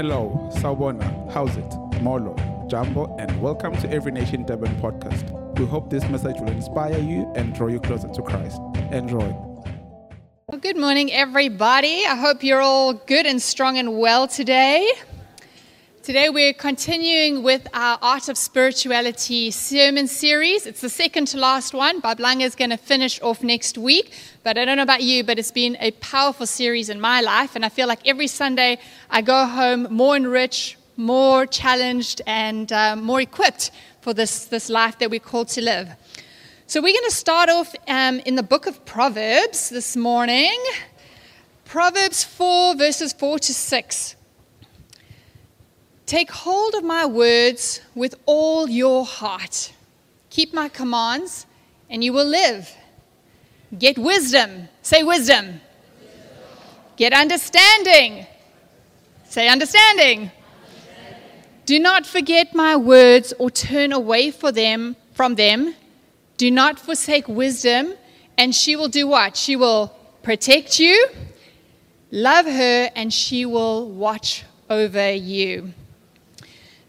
Hello, Sawubona, how's it? Molo, Jumbo, and welcome to Every Nation Durban podcast. We hope this message will inspire you and draw you closer to Christ. Enjoy. Well, good morning, everybody. I hope you're all good and strong and well today. Today, we're continuing with our Art of Spirituality sermon series. It's the second to last one. Bob Lange is going to finish off next week. But I don't know about you, but it's been a powerful series in my life. And I feel like every Sunday I go home more enriched, more challenged, and uh, more equipped for this, this life that we're called to live. So, we're going to start off um, in the book of Proverbs this morning. Proverbs 4, verses 4 to 6. Take hold of my words with all your heart. Keep my commands, and you will live. Get wisdom. Say wisdom. Get understanding. Say understanding. understanding. Do not forget my words or turn away for them from them. Do not forsake wisdom, and she will do what? She will protect you. Love her, and she will watch over you.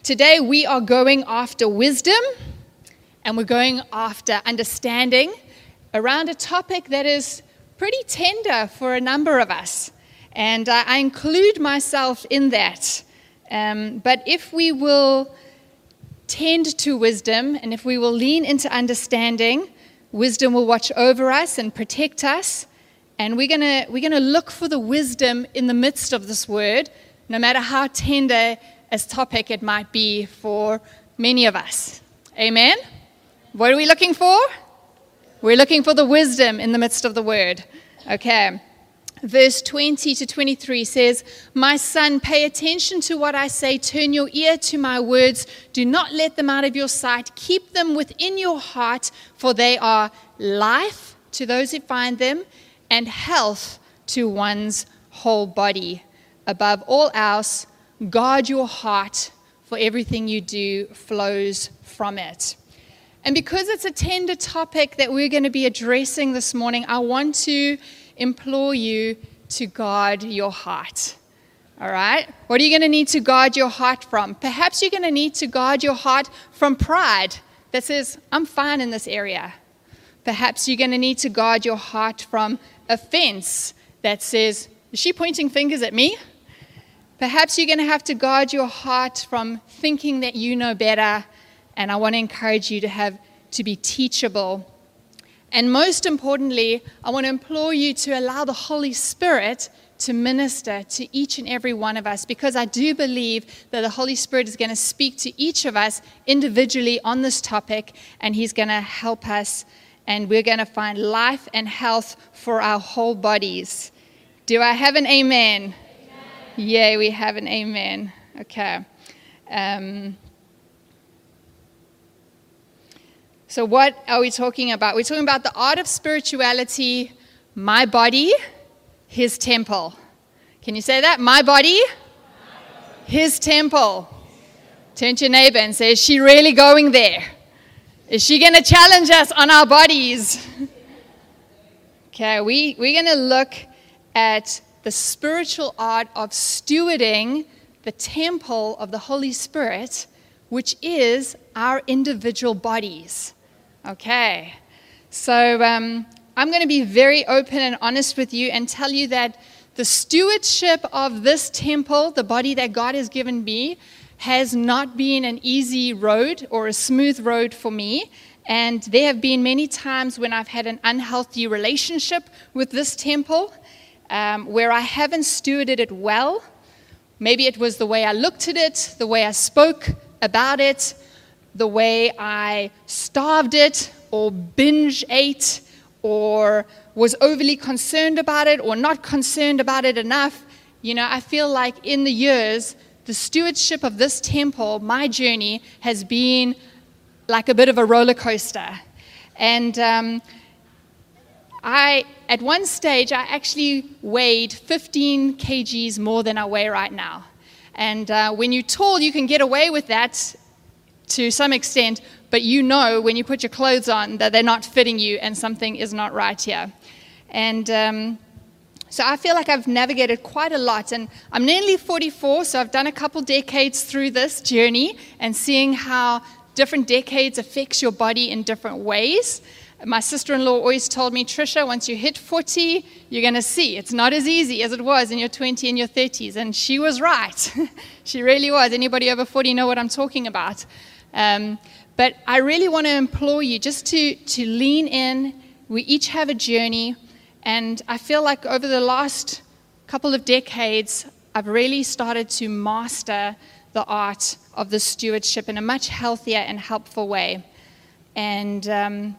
Today, we are going after wisdom and we're going after understanding around a topic that is pretty tender for a number of us. And I include myself in that. Um, but if we will tend to wisdom and if we will lean into understanding, wisdom will watch over us and protect us. And we're going we're going to look for the wisdom in the midst of this word, no matter how tender as topic it might be for many of us. Amen? What are we looking for? We're looking for the wisdom in the midst of the word. Okay. Verse 20 to 23 says, My son, pay attention to what I say. Turn your ear to my words. Do not let them out of your sight. Keep them within your heart, for they are life to those who find them and health to one's whole body. Above all else, guard your heart, for everything you do flows from it. And because it's a tender topic that we're going to be addressing this morning, I want to implore you to guard your heart. All right? What are you going to need to guard your heart from? Perhaps you're going to need to guard your heart from pride that says, I'm fine in this area. Perhaps you're going to need to guard your heart from offense that says, Is she pointing fingers at me? Perhaps you're going to have to guard your heart from thinking that you know better, and I want to encourage you to have to be teachable. And most importantly, I want to implore you to allow the Holy Spirit to minister to each and every one of us because I do believe that the Holy Spirit is going to speak to each of us individually on this topic and He's going to help us and we're going to find life and health for our whole bodies. Do I have an amen? Yay, we have an amen. Okay. Um, so, what are we talking about? We're talking about the art of spirituality, my body, his temple. Can you say that? My body, his temple. Turn to your neighbor and say, Is she really going there? Is she going to challenge us on our bodies? okay, we, we're going to look at the spiritual art of stewarding the temple of the Holy Spirit, which is our individual bodies. Okay, so um, I'm going to be very open and honest with you and tell you that the stewardship of this temple, the body that God has given me, has not been an easy road or a smooth road for me. And there have been many times when I've had an unhealthy relationship with this temple um, where I haven't stewarded it well. Maybe it was the way I looked at it, the way I spoke about it, the way I starved it, or binge ate, or was overly concerned about it, or not concerned about it enough. You know, I feel like in the years, the stewardship of this temple, my journey, has been like a bit of a roller coaster. And um, I, at one stage, I actually weighed 15 kgs more than I weigh right now. And uh, when you're tall, you can get away with that to some extent, but you know when you put your clothes on that they're not fitting you and something is not right here. And um, So I feel like I've navigated quite a lot, and I'm nearly 44, so I've done a couple decades through this journey and seeing how different decades affects your body in different ways. My sister-in-law always told me, Trisha, once you hit 40, you're going to see it's not as easy as it was in your 20s and your 30s, and she was right. she really was. Anybody over 40 know what I'm talking about? Um, but I really want to implore you just to, to lean in. We each have a journey. And I feel like over the last couple of decades, I've really started to master the art of the stewardship in a much healthier and helpful way. And, um,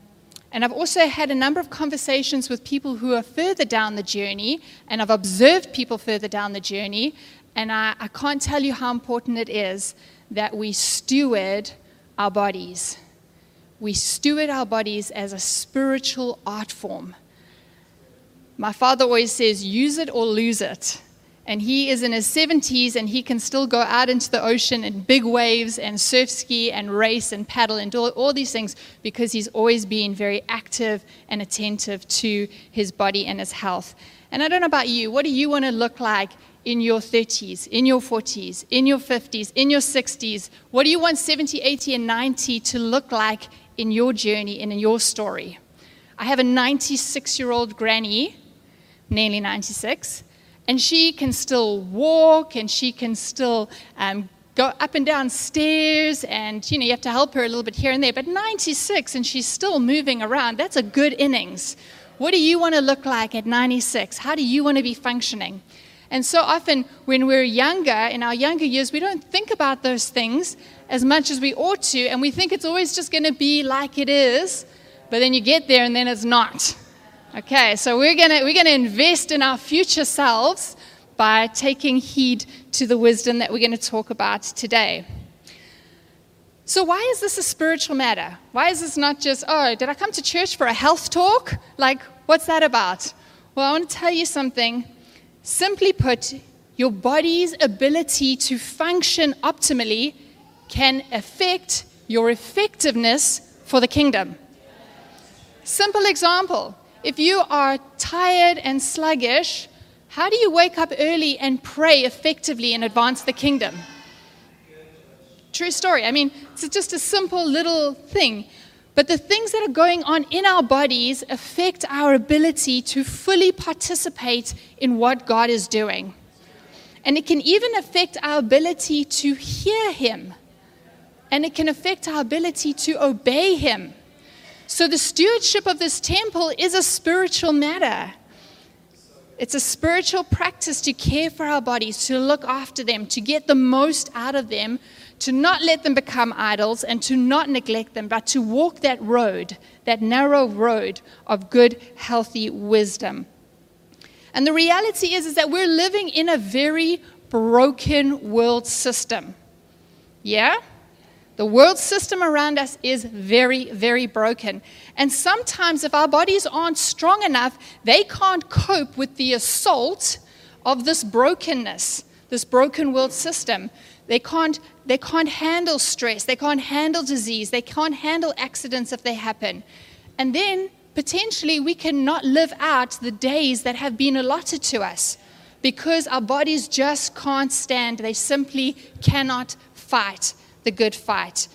and I've also had a number of conversations with people who are further down the journey, and I've observed people further down the journey. And I, I can't tell you how important it is that we steward our bodies. We steward our bodies as a spiritual art form. My father always says, use it or lose it. And he is in his 70s and he can still go out into the ocean in big waves and surf ski and race and paddle and do all these things because he's always been very active and attentive to his body and his health. And I don't know about you, what do you want to look like in your 30s, in your 40s, in your 50s, in your 60s? What do you want 70, 80, and 90 to look like in your journey and in your story? I have a 96 year old granny nearly 96, and she can still walk and she can still um, go up and down stairs and you know you have to help her a little bit here and there. But 96 and she's still moving around. That's a good innings. What do you want to look like at 96 how do you want to be functioning? And so often when we're younger in our younger years we don't think about those things as much as we ought to and we think it's always just going to be like it is. But then you get there and then it's not Okay, so we're going we're to invest in our future selves by taking heed to the wisdom that we're going to talk about today. So, why is this a spiritual matter? Why is this not just, oh, did I come to church for a health talk? Like, what's that about? Well, I want to tell you something. Simply put, your body's ability to function optimally can affect your effectiveness for the kingdom. Simple example if you are tired and sluggish, how do you wake up early and pray effectively and advance the kingdom? True story. I mean, it's just a simple little thing. But the things that are going on in our bodies affect our ability to fully participate in what God is doing. And it can even affect our ability to hear Him. And it can affect our ability to obey Him. So, the stewardship of this temple is a spiritual matter. It's a spiritual practice to care for our bodies, to look after them, to get the most out of them, to not let them become idols, and to not neglect them, but to walk that road, that narrow road of good, healthy wisdom. And the reality is, is that we're living in a very broken world system. Yeah? The world system around us is very, very broken. And sometimes, if our bodies aren't strong enough, they can't cope with the assault of this brokenness, this broken world system. They can't, they can't handle stress, they can't handle disease, they can't handle accidents if they happen. And then potentially we cannot live out the days that have been allotted to us because our bodies just can't stand. They simply cannot fight the good fight.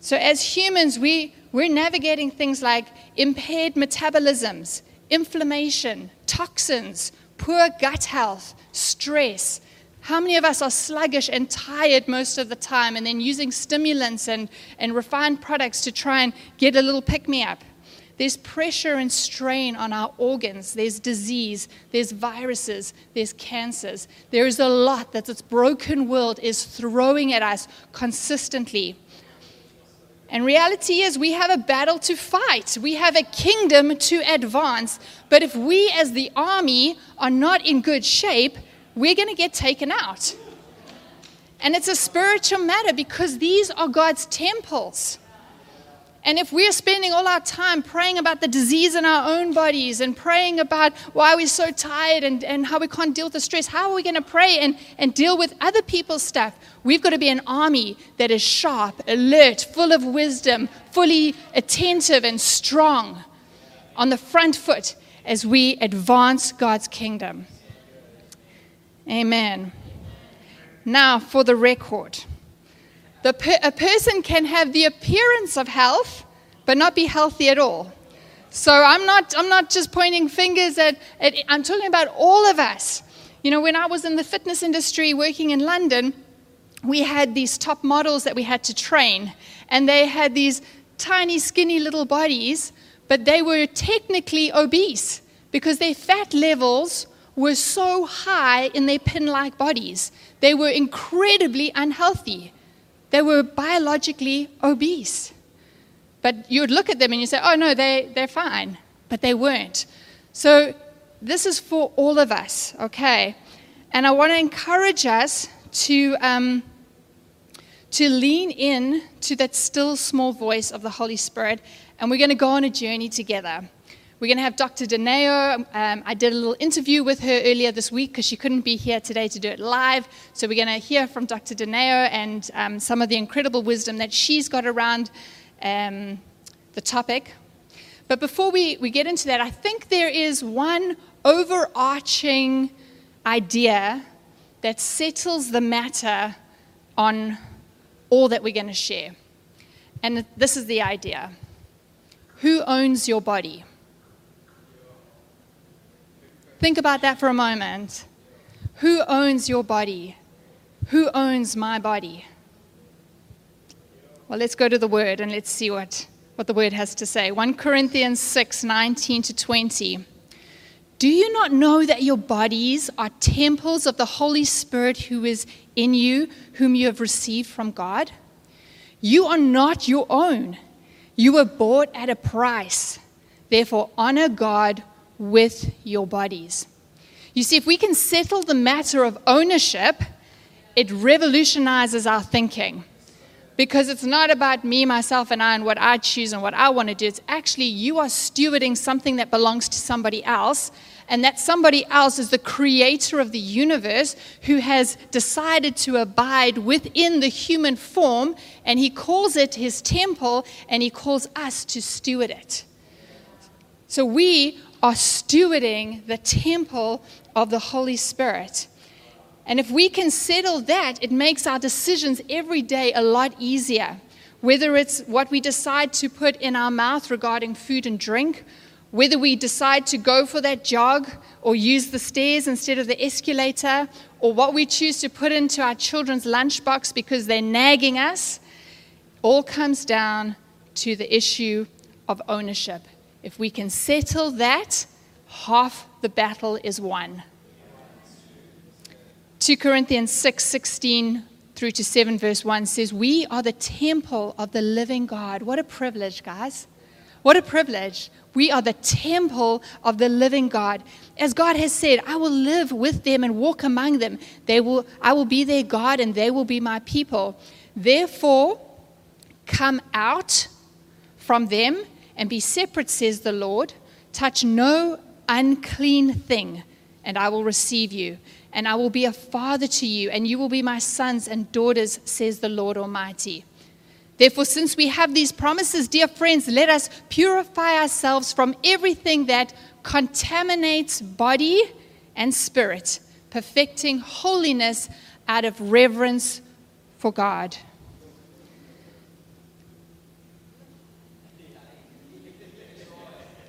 So, as humans, we, we're navigating things like impaired metabolisms, inflammation, toxins, poor gut health, stress. How many of us are sluggish and tired most of the time and then using stimulants and, and refined products to try and get a little pick me up? There's pressure and strain on our organs. There's disease. There's viruses. There's cancers. There is a lot that this broken world is throwing at us consistently. And reality is, we have a battle to fight. We have a kingdom to advance. But if we, as the army, are not in good shape, we're going to get taken out. And it's a spiritual matter because these are God's temples. And if we're spending all our time praying about the disease in our own bodies and praying about why we're so tired and, and how we can't deal with the stress, how are we going to pray and, and deal with other people's stuff? We've got to be an army that is sharp, alert, full of wisdom, fully attentive and strong on the front foot. as we advance God's kingdom. Amen. Now, for the record per- a person can have the appearance of health, but not be healthy at all. So I'm not, I'm not just pointing fingers at, at, I'm talking about all of us. You know, when I was in the fitness industry working in London, we had these top models that we had to train, and they had these tiny, skinny little bodies, but they were technically obese because their fat levels were so high in their pin like bodies. They were incredibly unhealthy. They were biologically obese. But you would look at them and you say, oh no, they, they're fine. But they weren't. So this is for all of us, okay? And I want to encourage us to, um, to lean in to that still small voice of the Holy Spirit, and we're going to go on a journey together. We're going to have Dr. Dineo. Um, I did a little interview with her earlier this week because she couldn't be here today to do it live. So we're going to hear from Dr. Dineo and um, some of the incredible wisdom that she's got around um, the topic. But before we, we get into that, I think there is one overarching idea that settles the matter on all that we're going to share. And this is the idea Who owns your body? Think about that for a moment. Who owns your body? Who owns my body? Well, let's go to the word and let's see what, what the word has to say. 1 Corinthians 6 19 to 20. Do you not know that your bodies are temples of the Holy Spirit who is in you, whom you have received from God? You are not your own. You were bought at a price. Therefore, honor God with your bodies. You see, if we can settle the matter of ownership, it revolutionizes our thinking. Because it's not about me, myself, and I, and what I choose and what I want to do. It's actually you are stewarding something that belongs to somebody else, and that somebody else is the creator of the universe who has decided to abide within the human form, and he calls it his temple, and he calls us to steward it. So we are stewarding the temple of the Holy Spirit. And if we can settle that, it makes our decisions every day a lot easier. Whether it's what we decide to put in our mouth regarding food and drink, whether we decide to go for that jog or use the stairs instead of the escalator, or what we choose to put into our children's lunchbox because they're nagging us, all comes down to the issue of ownership. If we can settle that, half the battle is won. 2 Corinthians 6 16 through to 7, verse 1 says, We are the temple of the living God. What a privilege, guys. What a privilege. We are the temple of the living God. As God has said, I will live with them and walk among them. They will, I will be their God and they will be my people. Therefore, come out from them and be separate, says the Lord. Touch no unclean thing, and I will receive you. And I will be a father to you, and you will be my sons and daughters, says the Lord Almighty. Therefore, since we have these promises, dear friends, let us purify ourselves from everything that contaminates body and spirit, perfecting holiness out of reverence for God.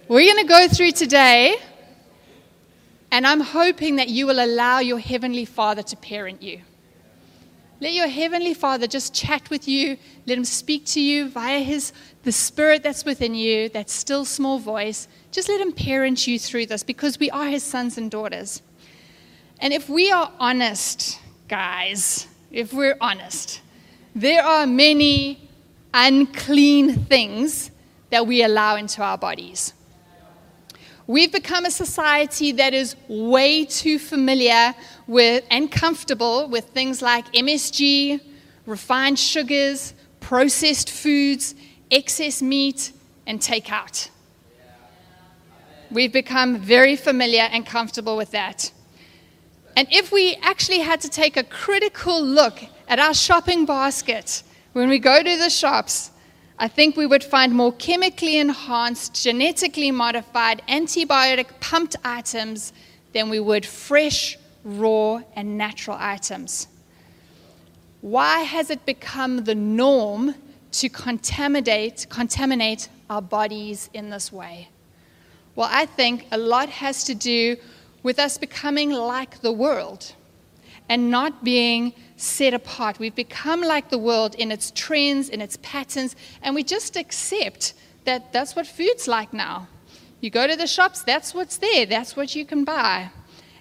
We're going to go through today, and I'm hoping that you will allow your Heavenly Father to parent you. Let your Heavenly Father just chat with you, let Him speak to you via His, the Spirit that's within you, that still small voice. Just let Him parent you through this because we are His sons and daughters. And if we are honest, guys, if we're honest, there are many unclean things that we allow into our bodies. We've become a society that is way too familiar with and comfortable with things like MSG, refined sugars, processed foods, excess meat, and takeout. We've become very familiar and comfortable with that. And if we actually had to take a critical look at our shopping basket when we go to the shops, I think we would find more chemically enhanced, genetically modified, antibiotic pumped items than we would fresh, raw, and natural items. Why has it become the norm to contaminate, contaminate our bodies in this way? Well, I think a lot has to do with us becoming like the world and not being set apart. We've become like the world in its trends, in its patterns, and we just accept that that's what food's like now. You go to the shops, that's what's there, that's what you can buy.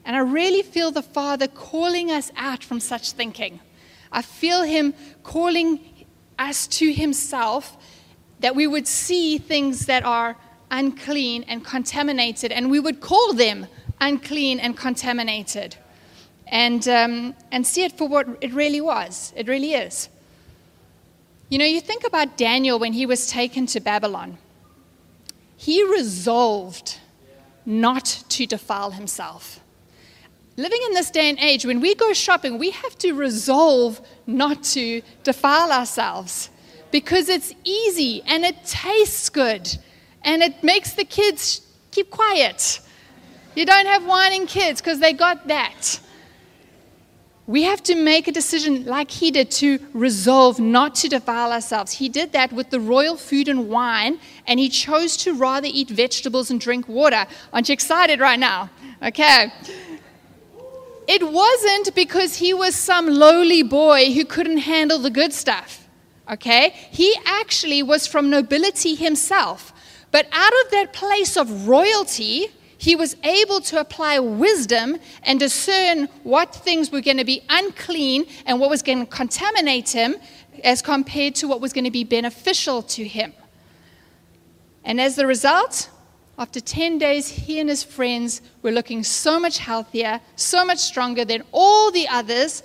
And I really feel the Father calling us out from such thinking. I feel Him calling us to Himself that we would see things that are unclean and contaminated, and we would call them unclean and contaminated and, um, and see it for what it really was. It really is. You know, you think about Daniel when he was taken to Babylon, he resolved not to defile himself. Living in this day and age, when we go shopping, we have to resolve not to defile ourselves because it's easy and it tastes good and it makes the kids keep quiet. You don't have whining kids because they got that. We have to make a decision like he did to resolve not to defile ourselves. He did that with the royal food and wine, and he chose to rather eat vegetables and drink water. Aren't you excited right now? Okay. It wasn't because he was some lowly boy who couldn't handle the good stuff. Okay? He actually was from nobility himself. But out of that place of royalty, he was able to apply wisdom and discern what things were going to be unclean and what was going to contaminate him as compared to what was going to be beneficial to him. And as the result, after 10 days, he and his friends were looking so much healthier, so much stronger than all the others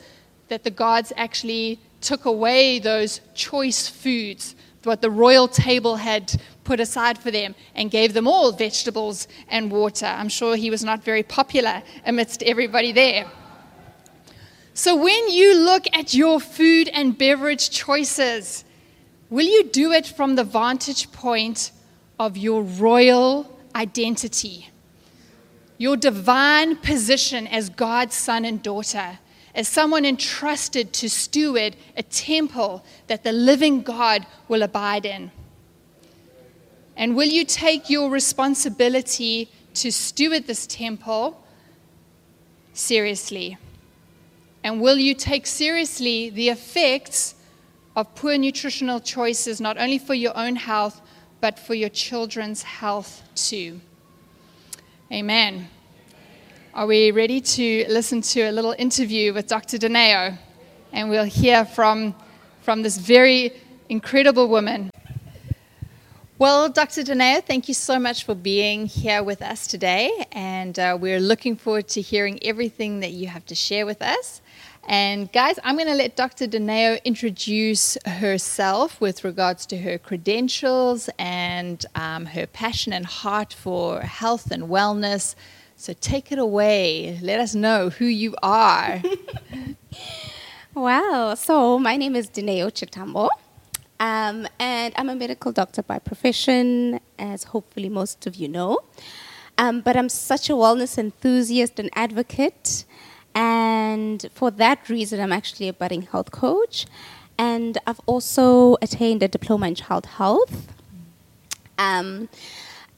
that the gods actually took away those choice foods, what the royal table had put aside for them and gave them all vegetables and water. I'm sure he was not very popular amidst everybody there. So, when you look at your food and beverage choices, will you do it from the vantage point of your royal identity, your divine position as God's son and daughter? As someone entrusted to steward a temple that the living God will abide in? And will you take your responsibility to steward this temple seriously? And will you take seriously the effects of poor nutritional choices, not only for your own health, but for your children's health too? Amen. Are we ready to listen to a little interview with Dr. Dineo? And we'll hear from, from this very incredible woman. Well, Dr. Dineo, thank you so much for being here with us today. And uh, we're looking forward to hearing everything that you have to share with us. And guys, I'm going to let Dr. Dineo introduce herself with regards to her credentials and um, her passion and heart for health and wellness. So take it away. Let us know who you are. wow. So my name is Dineo Chitambo. Um, and I'm a medical doctor by profession, as hopefully most of you know. Um, but I'm such a wellness enthusiast and advocate. And for that reason, I'm actually a budding health coach. And I've also attained a diploma in child health. Um,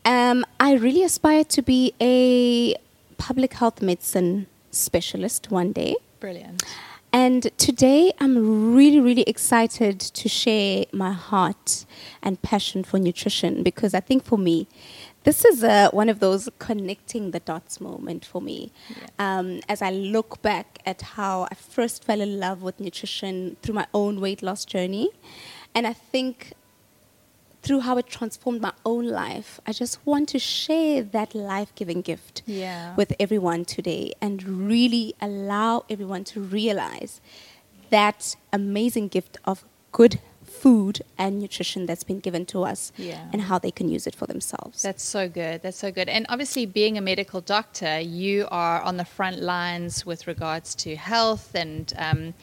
um, I really aspire to be a public health medicine specialist one day. Brilliant. And today I'm really, really excited to share my heart and passion for nutrition because I think for me, this is a, one of those connecting the dots moment for me. Yeah. Um, as I look back at how I first fell in love with nutrition through my own weight loss journey. And I think through how it transformed my own life. I just want to share that life giving gift yeah. with everyone today and really allow everyone to realize that amazing gift of good food and nutrition that's been given to us yeah. and how they can use it for themselves. That's so good. That's so good. And obviously, being a medical doctor, you are on the front lines with regards to health and. Um,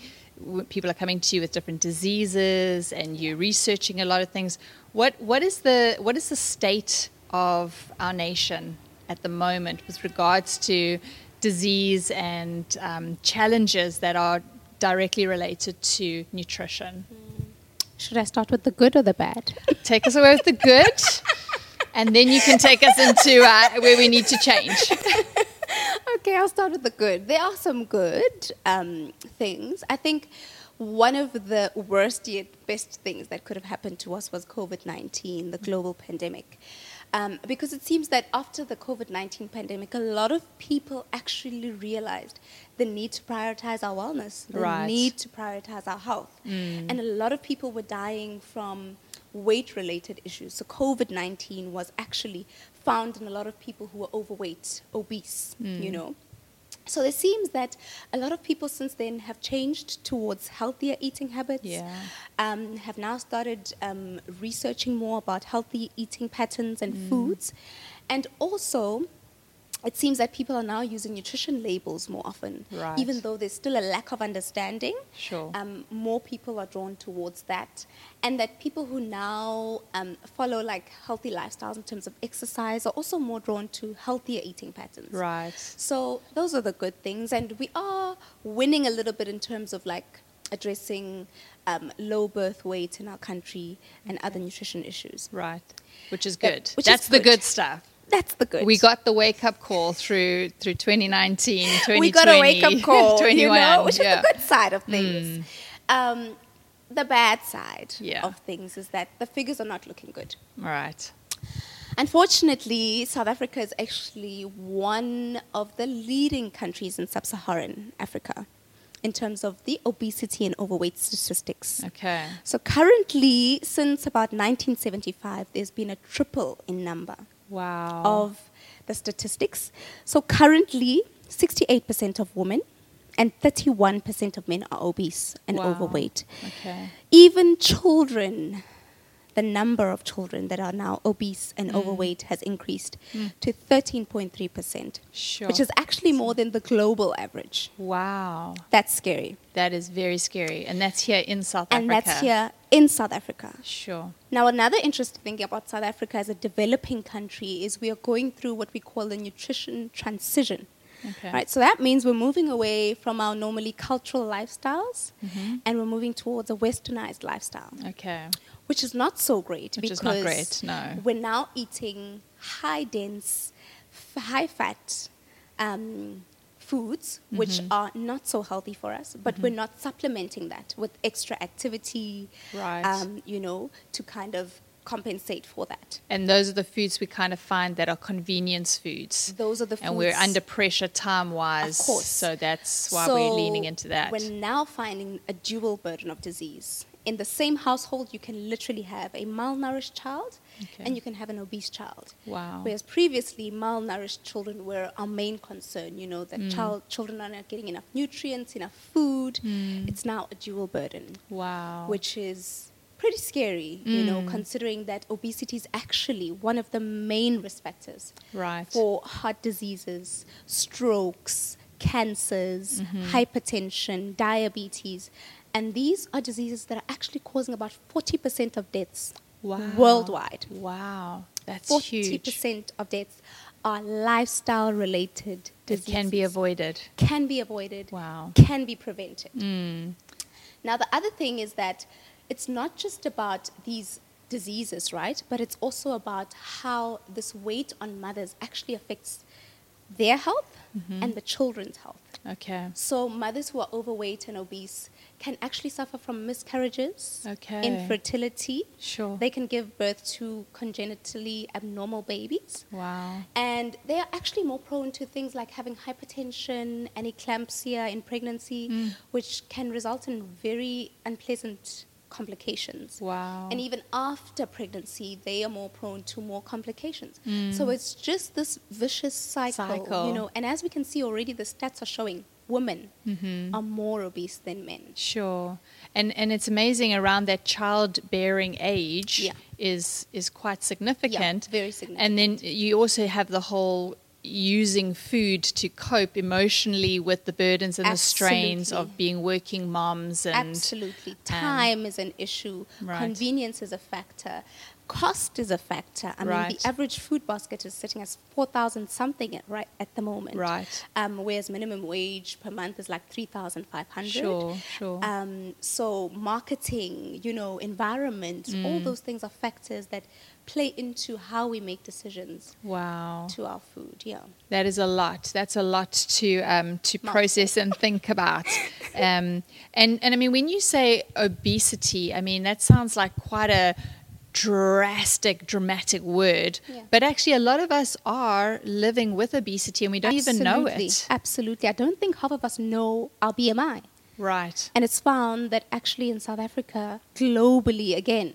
people are coming to you with different diseases, and you're researching a lot of things. What what is the what is the state of our nation at the moment with regards to disease and um, challenges that are directly related to nutrition? Should I start with the good or the bad? Take us away with the good, and then you can take us into uh, where we need to change. okay, I'll start with the good. There are some good um, things. I think one of the worst yet best things that could have happened to us was COVID 19, the global pandemic. Um, because it seems that after the COVID 19 pandemic, a lot of people actually realized the need to prioritize our wellness, the Right. need to prioritize our health. And a lot of people were dying from weight related issues. So, COVID 19 was actually found in a lot of people who were overweight, obese, you know. So it seems that a lot of people since then have changed towards healthier eating habits. Yeah. Um, have now started um, researching more about healthy eating patterns and foods, and also. It seems that people are now using nutrition labels more often, Right. even though there's still a lack of understanding. Sure. Um, more people are drawn towards that, and that people who now um, follow like healthy lifestyles in terms of exercise are also more drawn to healthier eating patterns. Right. So those are the good things, and we are winning a little bit in terms of like addressing um, low birth weight in our country and other nutrition issues. Right. Which is good. which is That's the good. good stuff. That's the good. We got the wake up call through through 2019, 2020. we got a wake up call, 21, you know, which yeah. Is the good side of things. Um, the bad side Yeah. of things is that the figures are not looking good. Right. Unfortunately, South Africa is actually one of the leading countries in sub Saharan Africa in terms of the obesity and overweight statistics. Okay. So, currently, since about 1975, there's been a triple in number Wow. of the statistics. So, currently, 68% of women and 31% of men are obese and Wow. overweight. Okay. Even children, the number of children that are now obese and mm. overweight has increased mm. to 13.3%, Sure. which is actually more than the global average. wow. That's scary. That is very scary, and that's here in South And Africa. And that's here in South Africa. Sure. Now, another interesting thing about South Africa as a developing country is we are going through what we call the nutrition transition. Okay. Right, so that means we're moving away from our normally cultural lifestyles Mm-hmm. and we're moving towards a westernized lifestyle, Okay. which is not so great Which because is not great, no. we're now eating high dense, f- high fat um, foods, which Mm-hmm. are not so healthy for us, but we're not supplementing that with extra activity, Right. um, you know, to kind of compensate for that. And those are the foods we kind of find that are convenience foods. Those are the foods. And we're under pressure time wise. Of course. So that's why we're leaning into that. We're now finding a dual burden of disease. In the same household, you can literally have a malnourished child Okay. and you can have an obese child. Wow. Whereas previously, malnourished children were our main concern, you know, that Mm. child, children are not getting enough nutrients, enough food. It's now a dual burden, wow. which is pretty scary, you know, Mm. considering that obesity is actually one of the main risk factors right. for heart diseases, strokes, cancers, Mm-hmm. hypertension, diabetes. And these are diseases that are actually causing about 40% of deaths wow. worldwide. Wow. That's 40% huge. of deaths are lifestyle related It can be avoided. Can be avoided. Wow. Can be prevented. Mm. Now, the other thing is that it's not just about these diseases, right? But it's also about how this weight on mothers actually affects their health Mm-hmm. and the children's health. Okay. So, mothers who are overweight and obese can actually suffer from miscarriages, Okay. infertility. Sure. They can give birth to congenitally abnormal babies. wow. And they are actually more prone to things like having hypertension and eclampsia in pregnancy, Mm. which can result in very unpleasant complications. Wow. And even after pregnancy, they are more prone to more complications. Mm. So it's just this vicious cycle, Cycle. you know. And as we can see already, the stats are showing women Mm-hmm. are more obese than men. Sure, and and it's amazing around that childbearing age Yeah. is is quite significant. very significant. And then you also have the whole using food to cope emotionally with the burdens and the strains of being working moms and Absolutely. Um, Time is an issue. Right. Convenience is a factor. Cost is a factor. I mean, the average food basket is sitting at 4,000 something at, right at the moment. Right. Um, whereas minimum wage per month is like 3,500. Sure, sure. Um, so marketing, you know, environment, all Mm. those things are factors that play into how we make decisions wow. to our food. Yeah. That is a lot. That's a lot to um, to process and think about. Um, and and I mean, when you say obesity, I mean that sounds like quite a drastic, dramatic word. Yeah. But actually, a lot of us are living with obesity, and we don't even know it. Absolutely. I don't think half of us know our BMI. Right. And it's found that actually in South Africa, globally again,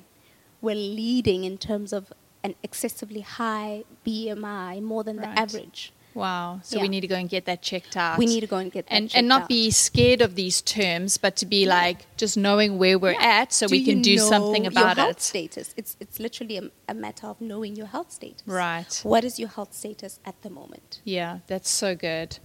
we're leading in terms of an excessively high BMI, more than Right. the average. Wow. So we need to go and get that checked out. We need to go and get that and and not out. be scared of these terms, but to be like just knowing where we're Yeah. at, so we you can do something about your health it. Status. It's it's literally a, a matter of knowing your health status. Right. What is your health status at the moment? Yeah, that's so good.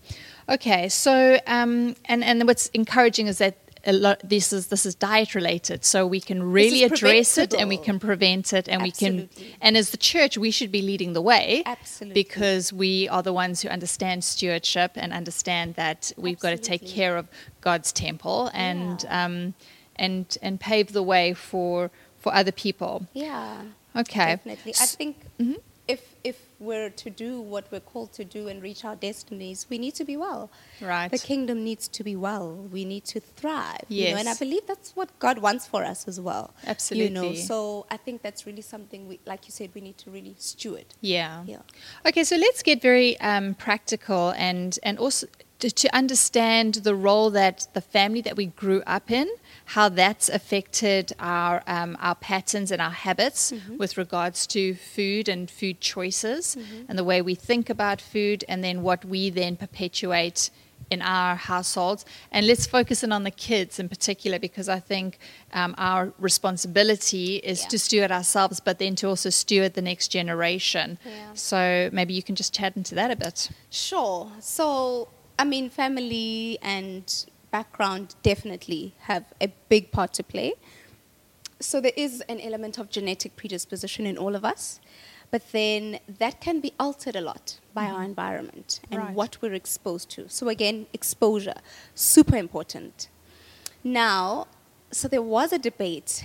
Okay, so um, and and what's encouraging is that lot this is this is diet related, so we can really address it and we can prevent it, and we can. And as the church, we should be leading the way, Absolutely. because we are the ones who understand stewardship and understand that we've got to take care of God's temple and Yeah. um, and and pave the way for for other people. Yeah. Okay. Definitely. I think Mm-hmm. if if we're to do what we're called to do and reach our destinies, we need to be well. Right. The kingdom needs to be well. We need to thrive. You know, and I believe that's what God wants for us as well. Absolutely. You know, so I think that's really something we, like you said, we need to really steward. Yeah. Yeah. Okay, so let's get very um, practical and and also to, to understand the role that the family that we grew up in, how that's affected our um, our patterns and our habits with regards to food and food choices, and the way we think about food, and then what we then perpetuate in our households. And let's focus in on the kids in particular, because I think um, our responsibility is Yeah. to steward ourselves, but then to also steward the next generation. Yeah. So maybe you can just chat into that a bit. Sure. So, I mean, family and background definitely have a big part to play. So, there is an element of genetic predisposition in all of us, but then that can be altered a lot by our mm-hmm. environment and Right. what we're exposed to. So, again, exposure, super important. Now, so there was a debate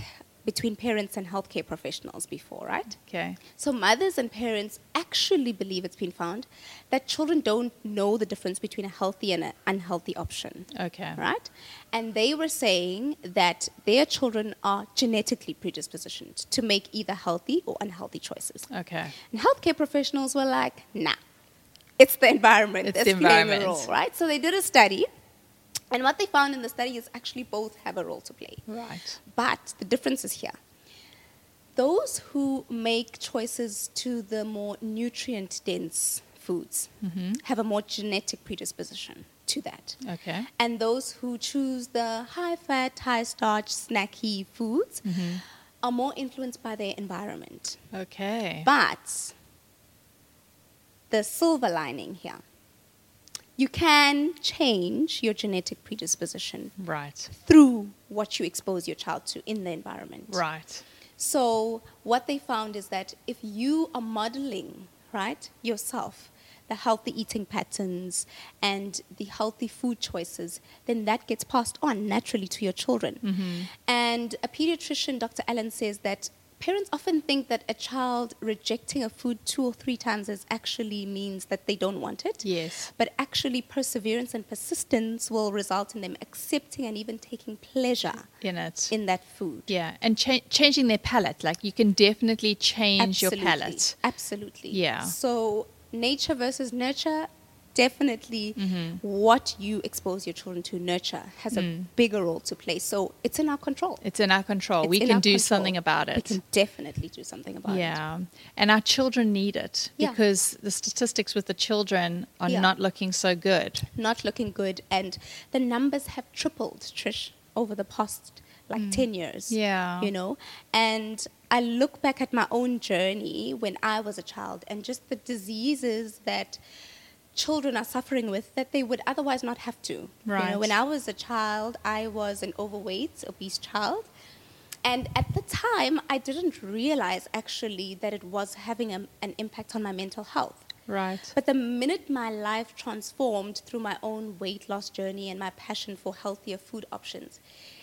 between parents and healthcare professionals before, right? Okay. So mothers and parents actually believe it's been found that children don't know the difference between a healthy and an unhealthy option. Okay. Right? And they were saying that their children are genetically predispositioned to make either healthy or unhealthy choices. Okay. And healthcare professionals were like, nah, it's the environment It's that's the environment. role, right? So they did a study, and what they found in the study is actually both have a role to play. Right. But the difference is here. Those who make choices to the more nutrient dense foods Mm-hmm. have a more genetic predisposition to that. Okay. And those who choose the high fat, high starch, snacky foods Mm-hmm. are more influenced by their environment. Okay. But the silver lining here you can change your genetic predisposition right. through what you expose your child to in the environment. Right. So what they found is that if you are modeling, right, yourself, the healthy eating patterns and the healthy food choices, then that gets passed on naturally to your children. Mm-hmm. And a pediatrician, Dr. Allen, says that parents often think that a child rejecting a food two or three times is actually means that they don't want it. Yes. But actually, perseverance and persistence will result in them accepting and even taking pleasure In it. in that food. yeah, and cha- changing their palate. Like you can definitely change your Absolutely. palate. Absolutely. Yeah. So nature versus nurture, definitely Mm-hmm. what you expose your children to nurture has Mm. a bigger role to play. So it's in our control. It's in our control. It's we can do control. something about it. We can definitely do something about it. Yeah. And our children need it Yeah. because the statistics with the children are Yeah. not looking so good. Not looking good. And the numbers have tripled, Trish, over the past like 10 years. Mm. Yeah. You know? And I look back at my own journey when I was a child and just the diseases that children are suffering with that they would otherwise not have to. You Right. know, when I was a child, I was an overweight, obese child. And at the time, I didn't realize actually that it was having a, an impact on my mental health. Right. But the minute my life transformed through my own weight loss journey and my passion for healthier food options,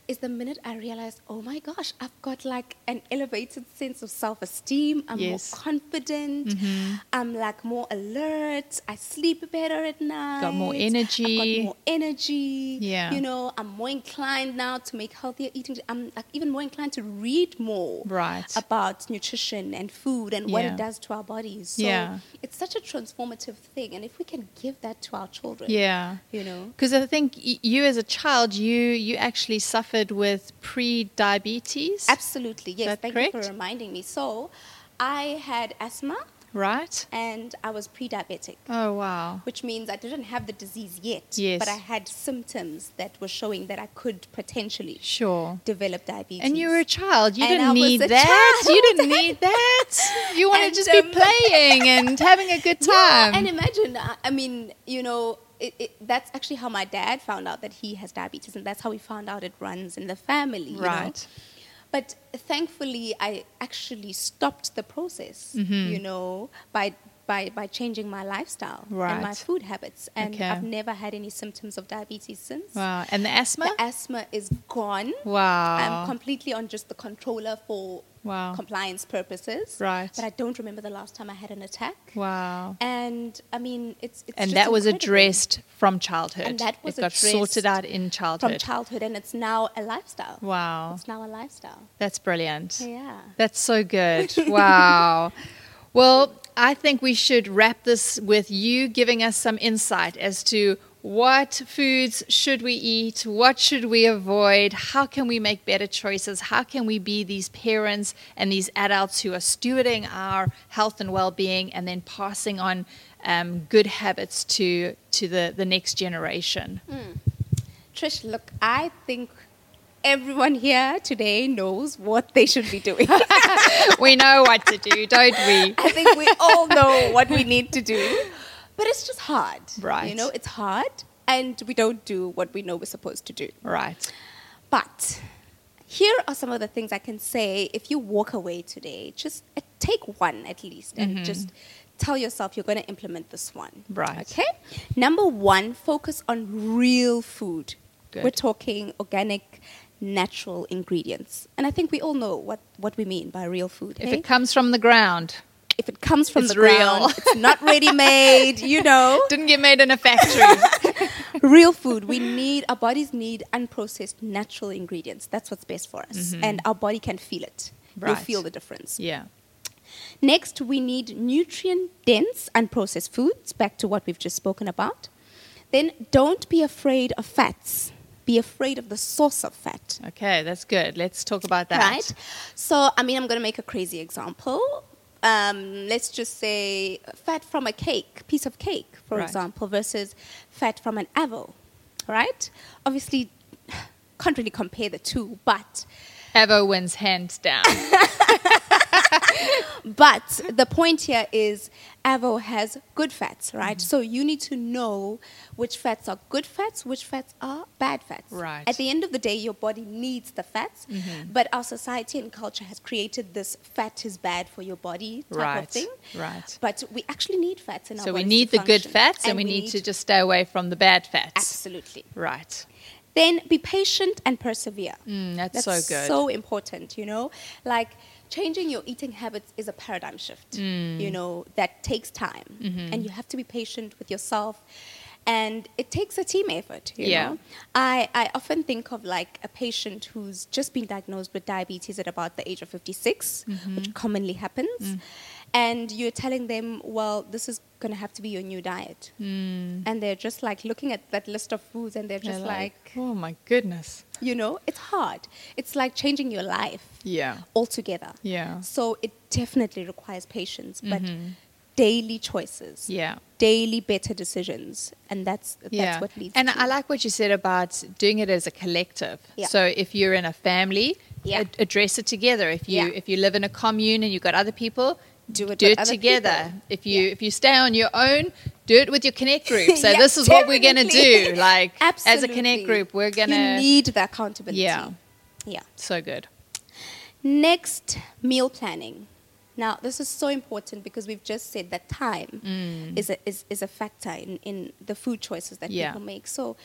is the minute I realized, oh my gosh, I've got like an elevated sense of self esteem. I'm Yes. more confident. Mm-hmm. I'm like more alert. I sleep better at night. Got more I've energy. got more energy. Yeah. You know, I'm more inclined now to make healthier eating. I'm like even more inclined to read more Right. about nutrition and food and what Yeah. it does to our bodies. So Yeah. it's such a transformative thing. And if we can give that to our children, Yeah. you know, Because I think y- you, as a child, you you actually suffered with pre-diabetes, absolutely. Yes, that thank you for reminding me. So I had asthma right? and I was pre diabetic. Oh wow! Which means I didn't have the disease yet, Yes. but I had symptoms that were showing that I could potentially Sure. develop diabetes. And you were a child. You And didn't was need that. You didn't need that. You want to just be um, playing and having a good Yeah, time. and imagine, uh, I mean, you know, it, it, that's actually how my dad found out that he has diabetes, and that's how we found out it runs in the family. you know. right. But thankfully, I actually stopped the process, Mhm. you know, by, by, by changing my lifestyle and my food habits. And Okay. I've never had any symptoms of diabetes since. Wow. And the asthma? The asthma is gone. wow. I'm completely on just the controller for wow. compliance purposes. Right. But I don't remember the last time I had an attack. Wow. And I mean, it's, it's And that was incredible. addressed from childhood. And that was it got sorted out in childhood. from childhood, and it's now a lifestyle. wow. It's now a lifestyle. That's brilliant. Yeah. That's so good. Wow. well, I think we should wrap this with you giving us some insight as to what foods should we eat, what should we avoid, how can we make better choices, how can we be these parents and these adults who are stewarding our health and well-being and then passing on um, good habits to to the, the next generation. Trish, look, I think everyone here today knows what they should be doing. we know what to do, don't we? I think we all know what we need to do. But it's just hard. Right. You know, it's hard, and we don't do what we know we're supposed to do. Right. But here are some of the things I can say if you walk away today, just uh, take one at least and just tell yourself you're going to implement this one. Right. Okay? Number one, focus on real food. Good. We're talking organic, natural ingredients. And I think we all know what, what we mean by real food. If hey? it comes from the ground, if it comes from It's the real. ground, it's not ready made, you know. didn't get made in a factory. real food. We need our bodies need unprocessed natural ingredients. That's what's best for us, mm-hmm. and our body can feel it. You'll feel the difference. yeah. Next, we need nutrient dense unprocessed foods. Back to what we've just spoken about. Then, don't be afraid of fats. Be afraid of the source of fat. Okay, that's good. Let's talk about that. Right? So, I mean, I'm going to make a crazy example. Um, let's just say fat from a cake, piece of cake, for Right. example, versus fat from an apple, right? Obviously, can't really compare the two, but Avo wins hands down. but the point here is avo has good fats, right? So you need to know which fats are good fats, which fats are bad fats. Right. At the end of the day, your body needs the fats, but our society and culture has created this fat is bad for your body type Right, of thing. right. But we actually need fats in our body. so we need the good fats and, we, need, to just stay away from the bad fats. absolutely. Right. Then be patient and persevere. Mm, that's, That's so good. so important, you know? Like changing your eating habits is a paradigm shift, Mm. you know, that takes time. Mm-hmm. And you have to be patient with yourself. And it takes a team effort, you Yeah. know? I, I often think of like a patient who's just been diagnosed with diabetes at about the age of 56, Mm-hmm. which commonly happens. Mm. And you're telling them, well, this is going to have to be your new diet. Mm. And they're just like looking at that list of foods and they're They're just like oh my goodness. You know, it's hard. It's like changing your life Yeah. altogether. Yeah. So it definitely requires patience, but Mhm. daily choices, Yeah. daily better decisions, and that's that's yeah. what leads. and to I like what you said about doing it as a collective. Yeah. So if you're in a family, Yeah. ad- address it together. If you Yeah. if you live in a commune and you've got other people, do it do it together. people. If you Yeah. if you stay on your own, do it with your connect group. So Yeah, this is what we're gonna do. Like as a connect group, we're gonna You need the accountability. Yeah. Yeah. so good. Next, meal planning. Now, this is so important because we've just said that time Mm. is, a, is, is a factor in, in the food choices that Yeah. people make. So,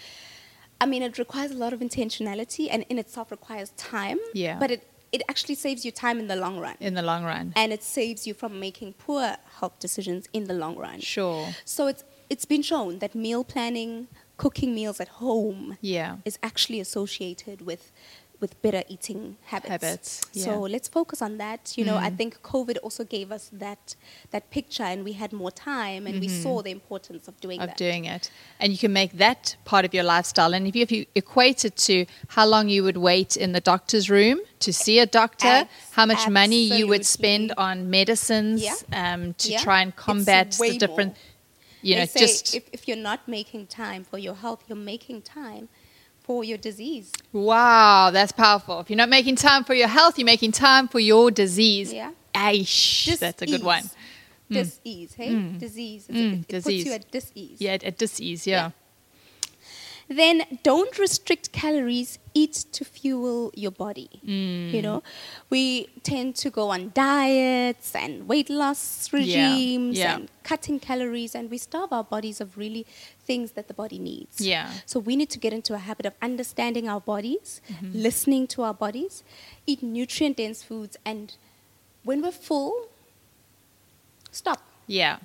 I mean, it requires a lot of intentionality and in itself requires time. Yeah. But it, it actually saves you time in the long run. In the long run. and it saves you from making poor health decisions in the long run. Sure. So it's it's been shown that meal planning, cooking meals at home, Yeah. is actually associated with with better eating habits. Habits, So yeah. Mm. let's focus on that. You know, I think COVID also gave us that that picture, and we had more time, and we saw the importance of doing Mm-hmm. of that. doing it. And you can make that part of your lifestyle. And if you, if you equate it to how long you would wait in the doctor's room to see a doctor, Abs- how much money you would spend on medicines Yeah. um, to Yeah. try and combat the different, more. you know, just if, if you're not making time for your health, you're making time for your disease. wow, that's powerful. If you're not making time for your health, you're making time for your disease. Yeah. Aish, that's a good one. Dis-ease, hey? Disease. It's a- Mm, it, it puts disease. you at dis-ease. Yeah, at dis-ease, yeah. Then don't restrict calories. Eat to fuel your body. Mm. You know, we tend to go on diets and weight loss Yeah, regimes yeah. and cutting calories, and we starve our bodies of really things that the body needs. Yeah. So we need to get into a habit of understanding our bodies, Mm-hmm. listening to our bodies, eat nutrient dense foods, and when we're full, stop. Yeah.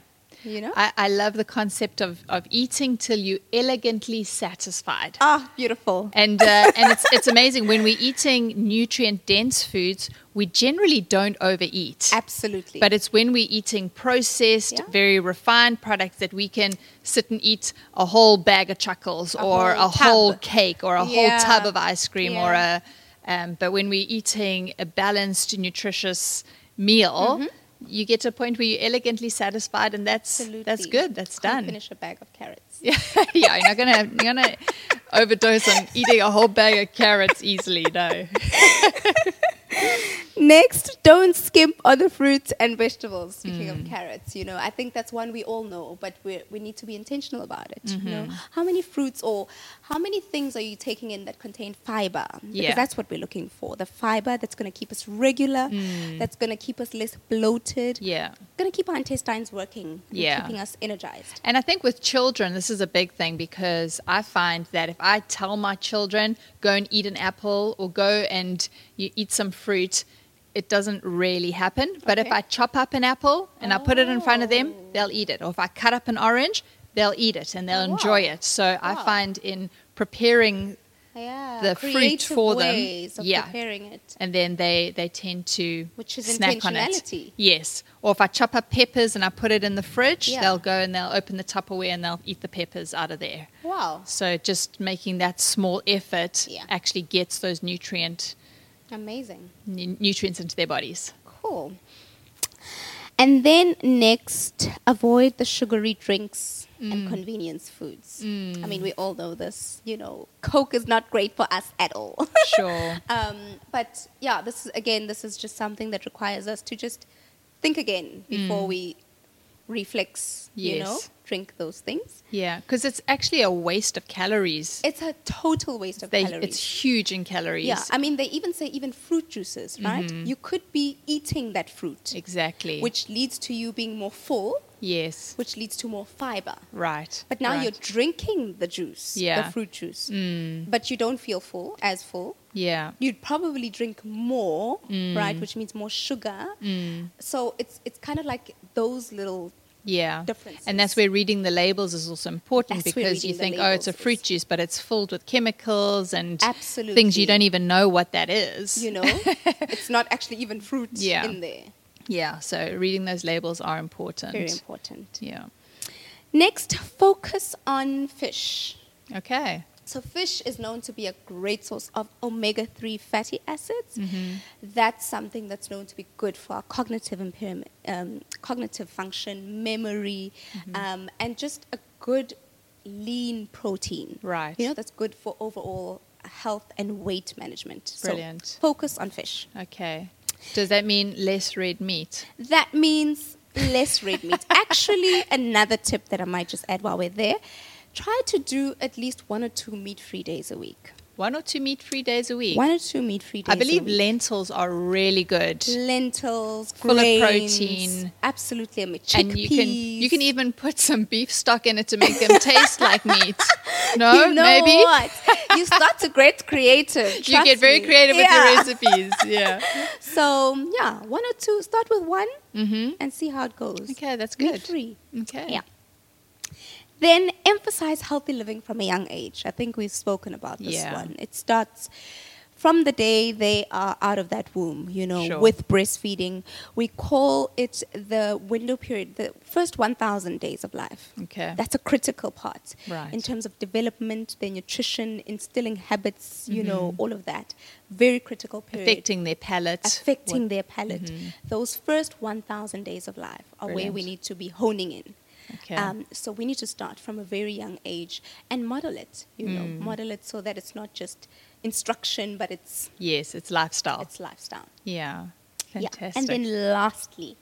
You know? I, I love the concept of, of eating till you elegantly satisfied. ah, beautiful. And uh, and it's it's amazing when we're eating nutrient dense foods, we generally don't overeat. Absolutely. But it's when we're eating processed, Yeah. very refined products that we can sit and eat a whole bag of chuckles A or whole a whole cake or a Yeah. whole tub of ice cream or a. Um, but when we're eating a balanced, nutritious meal, you get to a point where you're elegantly satisfied, and that's Absolutely. that's good. That's Can't done. Finish a bag of carrots. Yeah, yeah, you're not gonna you're gonna overdose on eating a whole bag of carrots easily. No. Next, don't skimp on the fruits and vegetables. Speaking Mm. of carrots, you know, I think that's one we all know, but we we need to be intentional about it. You know, Mm-hmm. how many fruits or how many things are you taking in that contain fiber? Because Yeah. that's what we're looking for. The fiber that's going to keep us regular, that's going to keep us less bloated, Mm. Yeah. going to keep our intestines working, Yeah. keeping us energized. And I think with children, this is a big thing because I find that if I tell my children, go and eat an apple or go and you eat some fruit, it doesn't really happen. But if I chop up an apple and I put it in front of them, Oh. they'll eat it. Or if I cut up an orange, they'll eat it and they'll Oh, wow. enjoy it. So I find in preparing Yeah, The fruit for them, yeah. preparing it. and then they, they tend to Which is snack on it. Yes. Or if I chop up peppers and I put it in the fridge, Yeah. they'll go and they'll open the Tupperware and they'll eat the peppers out of there. Wow, So just making that small effort Yeah. actually gets those nutrient amazing. nu- nutrients into their bodies. Cool. And then next, avoid the sugary drinks Mm. and convenience foods. I mean, we all know this. You know, Coke is not great for us at all. Sure. um, but yeah, this is again, this is just something that requires us to just think again before we reflex. You know. Drink those things. yeah, because it's actually a waste of calories. It's a total waste of They, calories. it's huge in calories. yeah, I mean, they even say even fruit juices, right? You could be eating that fruit, exactly. which leads to you being more full, yes, which leads to more fiber. right. But now right. you're drinking the juice, Yeah. the fruit juice, Mm, but you don't feel full, as full. yeah. You'd probably drink more, Mm. right? Which means more sugar. Mm, So it's it's kind of like those little yeah. differences. And that's where reading the labels is also important That's because you think, oh, it's a fruit juice, but it's filled with chemicals and Absolutely. things you don't even know what that is. you know, it's not actually even fruit Yeah. in there. Yeah, so reading those labels are important. Very important. Yeah. Next, focus on fish. Okay. So fish is known to be a great source of omega-3 fatty acids. Mm-hmm. That's something that's known to be good for our cognitive impairment, um, cognitive function, memory, Mm-hmm. um, and just a good lean protein. Right. You know, that's good for overall health and weight management. So Brilliant. focus on fish. Okay. Does that mean less red meat? That means less red meat. Actually, another tip that I might just add while we're there try to do at least one or two meat free days a week. One or two meat free days a week. One or two meat free days. I believe lentils are really good. lentils, Full of protein. Absolutely, I mean, And you can you can even put some beef stock in it to make them taste like meat. No, you know maybe what? You start to get creative. you get very me. creative with Yeah. your recipes. Yeah. So yeah, one or two. Start with one Mm-hmm. and see how it goes. Okay, that's Meat good. free. Okay. Yeah. Then emphasize healthy living from a young age. I think we've spoken about this Yeah. one. It starts from the day they are out of that womb, you know, Sure. with breastfeeding. We call it the window period, the first 1,000 days of life. Okay. That's a critical part Right. in terms of development, their nutrition, instilling habits, you know, Mm-hmm. all of that. Very critical period Affecting their palate. affecting What- their palate. Those first 1,000 days of life are where we need to be honing in. Okay. Um, so we need to start from a very young age and model it, you know, Mm. model it so that it's not just instruction, but it's, yes, it's lifestyle. it's lifestyle. yeah. Fantastic. Yeah. And then lastly,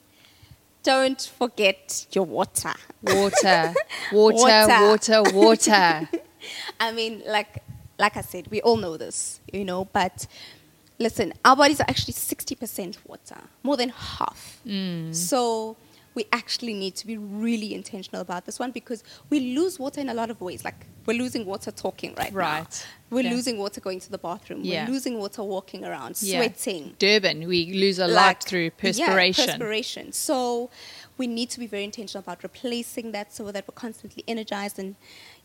don't forget your water. water, water, Water. water, water. I mean, like, like I said, we all know this, you know, but listen, our bodies are actually 60% water, more than half. Mm. So we actually need to be really intentional about this one because we lose water in a lot of ways. Like we're losing water talking right, now. Right. We're Yeah. losing water going to the bathroom. Yeah. We're losing water walking around, Yeah. sweating. Durban, we lose a lot Like, through yeah, perspiration. perspiration. So we need to be very intentional about replacing that so that we're constantly energized. And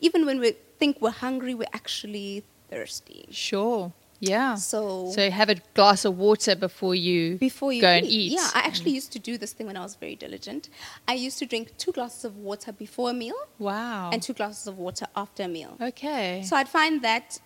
even when we think we're hungry, we're actually thirsty. Sure. Yeah. So, So have a glass of water before you before you go eat. and eat. Yeah, I actually used to do this thing when I was very diligent. I used to drink two glasses of water before a meal wow. and two glasses of water after a meal. okay. So I'd find that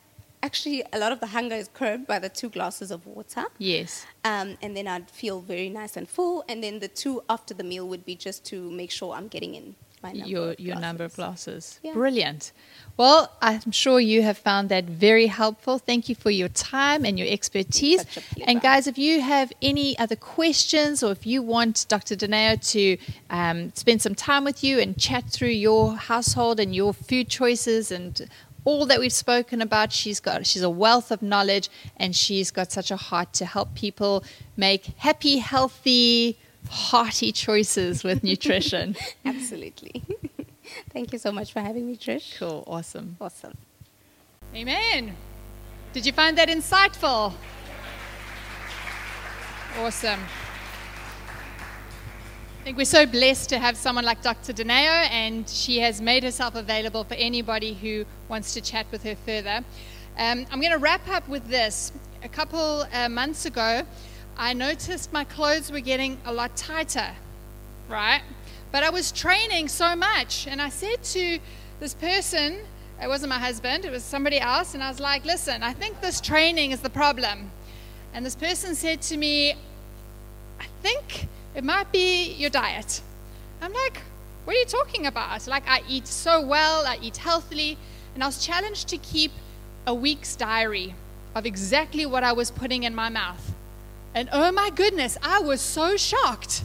actually a lot of the hunger is curbed by the two glasses of water. yes. Um, and then I'd feel very nice and full. And then the two after the meal would be just to make sure I'm getting in my number your your number of glasses. Yeah. Brilliant. Well, I'm sure you have found that very helpful. Thank you for your time and your expertise. Such a pleasure. And guys, if you have any other questions or if you want Dr. Dineo to um, spend some time with you and chat through your household and your food choices and all that we've spoken about, she's got she's a wealth of knowledge and she's got such a heart to help people make happy, healthy, hearty choices with nutrition. Absolutely. Thank you so much for having me, Trish. Cool, awesome. Awesome. Amen. Did you find that insightful? Awesome. I think we're so blessed to have someone like Dr. Dineo, and she has made herself available for anybody who wants to chat with her further. Um, I'm going to wrap up with this. A couple uh, months ago, I noticed my clothes were getting a lot tighter, right? But I was training so much, and I said to this person, it wasn't my husband, it was somebody else, and I was like, listen, I think this training is the problem. And this person said to me, I think it might be your diet. I'm like, what are you talking about? Like, I eat so well, I eat healthily, and I was challenged to keep a week's diary of exactly what I was putting in my mouth. And oh my goodness, I was so shocked.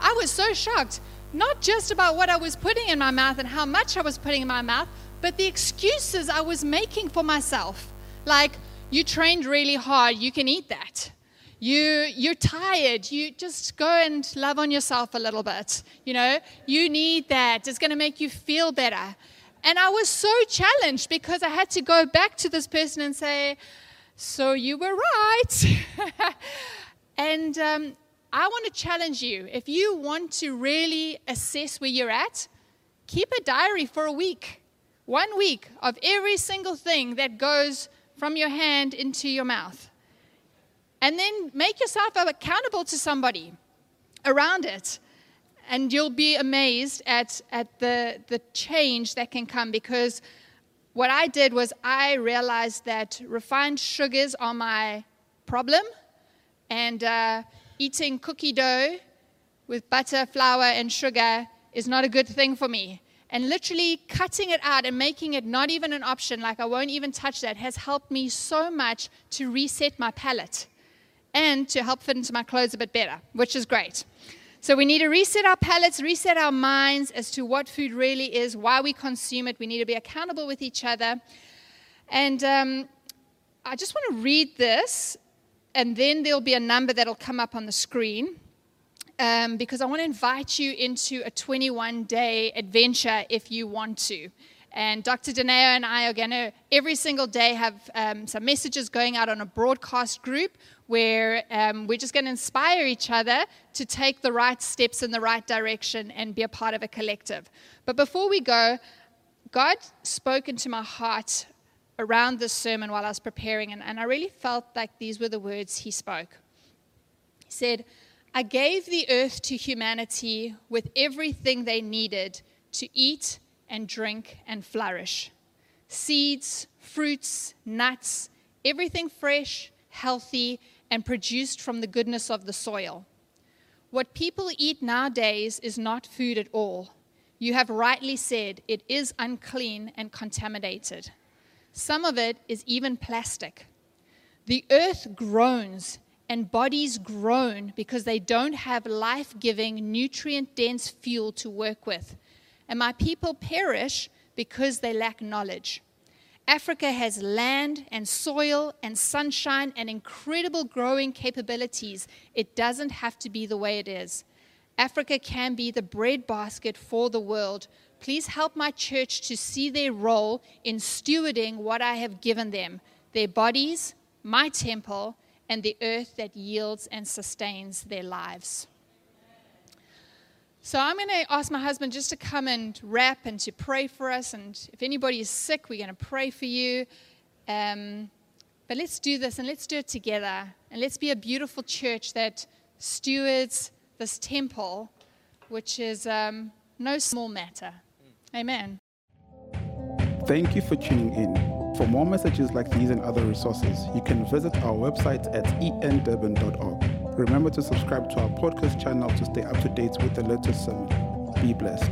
I was so shocked, not just about what I was putting in my mouth and how much I was putting in my mouth, but the excuses I was making for myself. Like, you trained really hard, you can eat that. You, you're tired, you just go and love on yourself a little bit. You know, you need that, it's going to make you feel better. And I was so challenged because I had to go back to this person and say, So you were right. and um, I want to challenge you if you want to really assess where you're at, keep a diary for a week, one week of every single thing that goes from your hand into your mouth. And then make yourself accountable to somebody around it. And you'll be amazed at, at the, the change that can come because what I did was I realized that refined sugars are my problem, and uh, eating cookie dough with butter, flour, and sugar is not a good thing for me. And literally cutting it out and making it not even an option, like I won't even touch that, has helped me so much to reset my palate. and to help fit into my clothes a bit better, which is great. So we need to reset our palates, reset our minds as to what food really is, why we consume it. We need to be accountable with each other. And um, I just want to read this, and then there'll be a number that'll come up on the screen. Um, because I want to invite you into a 21 day adventure if you want to. And Dr. Dineo and I are going to every single day have um, some messages going out on a broadcast group where um, we're just going to inspire each other to take the right steps in the right direction and be a part of a collective. But before we go, God spoke into my heart around this sermon while I was preparing, and, and I really felt like these were the words He spoke. He said, I gave the earth to humanity with everything they needed to eat and drink and flourish seeds, fruits, nuts, everything fresh, healthy, and produced from the goodness of the soil. What people eat nowadays is not food at all. You have rightly said it is unclean and contaminated. Some of it is even plastic. The earth groans and bodies groan because they don't have life giving, nutrient dense fuel to work with and my people perish because they lack knowledge. Africa has land and soil and sunshine and incredible growing capabilities. It doesn't have to be the way it is. Africa can be the breadbasket for the world. Please help my church to see their role in stewarding what I have given them their bodies, my temple, and the earth that yields and sustains their lives. So I'm going to ask my husband just to come and wrap and to pray for us. And if anybody is sick, we're going to pray for you. Um, but let's do this and let's do it together. And let's be a beautiful church that stewards this temple, which is um, no small matter. Amen. Thank you for tuning in. For more messages like these and other resources, you can visit our website at endurban.org. Remember to subscribe to our podcast channel to stay up to date with the latest sermon. Be blessed.